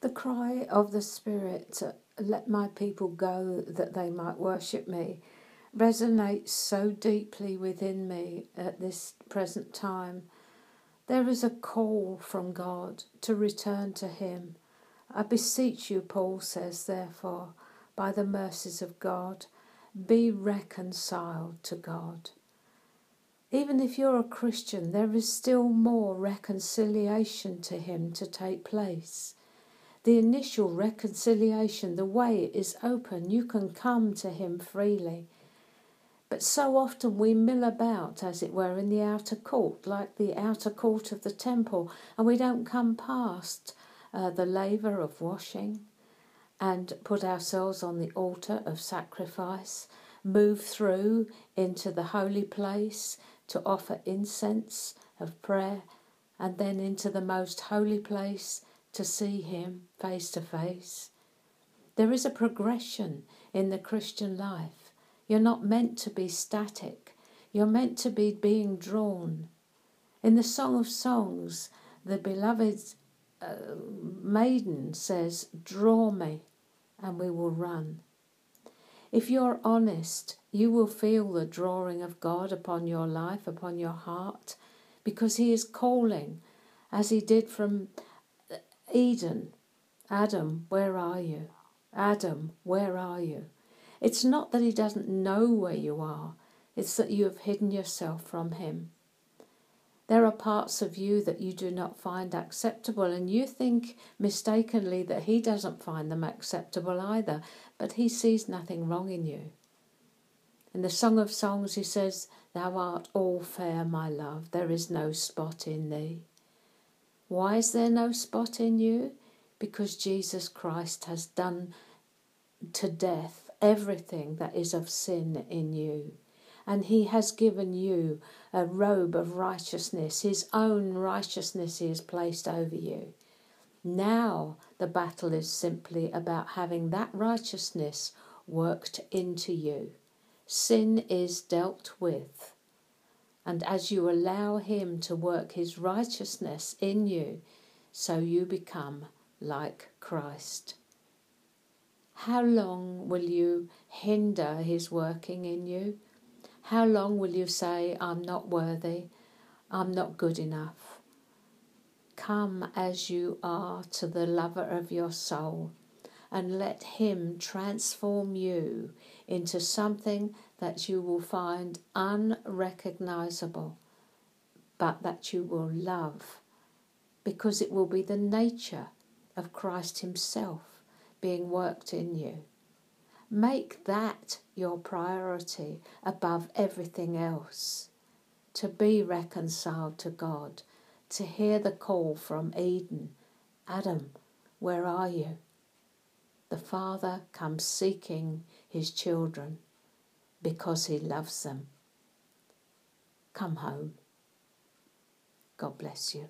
The cry of the Spirit, let my people go that they might worship me, resonates so deeply within me at this present time. There is a call from God to return to Him. I beseech you, Paul says, therefore, by the mercies of God, be reconciled to God. Even if you're a Christian, there is still more reconciliation to Him to take place. The initial reconciliation, the way is open. You can come to Him freely. But so often we mill about, as it were, in the outer court, like the outer court of the temple, and we don't come past uh, the laver of washing and put ourselves on the altar of sacrifice, move through into the holy place to offer incense of prayer, and then into the most holy place to see Him face to face. There is a progression in the Christian life. You're not meant to be static, you're meant to be being drawn. In the Song of Songs, the beloved uh, maiden says, Draw me, and we will run. If you're honest, you will feel the drawing of God upon your life, upon your heart, because He is calling, as He did from Eden Adam, where are you? Adam, where are you? It's not that He doesn't know where you are, it's that you have hidden yourself from Him. There are parts of you that you do not find acceptable, and you think mistakenly that He doesn't find them acceptable either, but He sees nothing wrong in you. In the Song of Songs, He says, Thou art all fair, my love, there is no spot in thee. Why is there no spot in you? Because Jesus Christ has done to death everything that is of sin in you and he has given you a robe of righteousness. His own righteousness he has placed over you. Now the battle is simply about having that righteousness worked into you. Sin is dealt with. And as you allow him to work his righteousness in you, so you become like Christ. How long will you hinder his working in you? How long will you say, I'm not worthy, I'm not good enough? Come as you are to the lover of your soul and let him transform you into something that you will find unrecognizable, but that you will love because it will be the nature of Christ Himself being worked in you. Make that your priority above everything else. To be reconciled to God, to hear the call from Eden Adam, where are you? The Father comes seeking his children because he loves them. Come home. God bless you.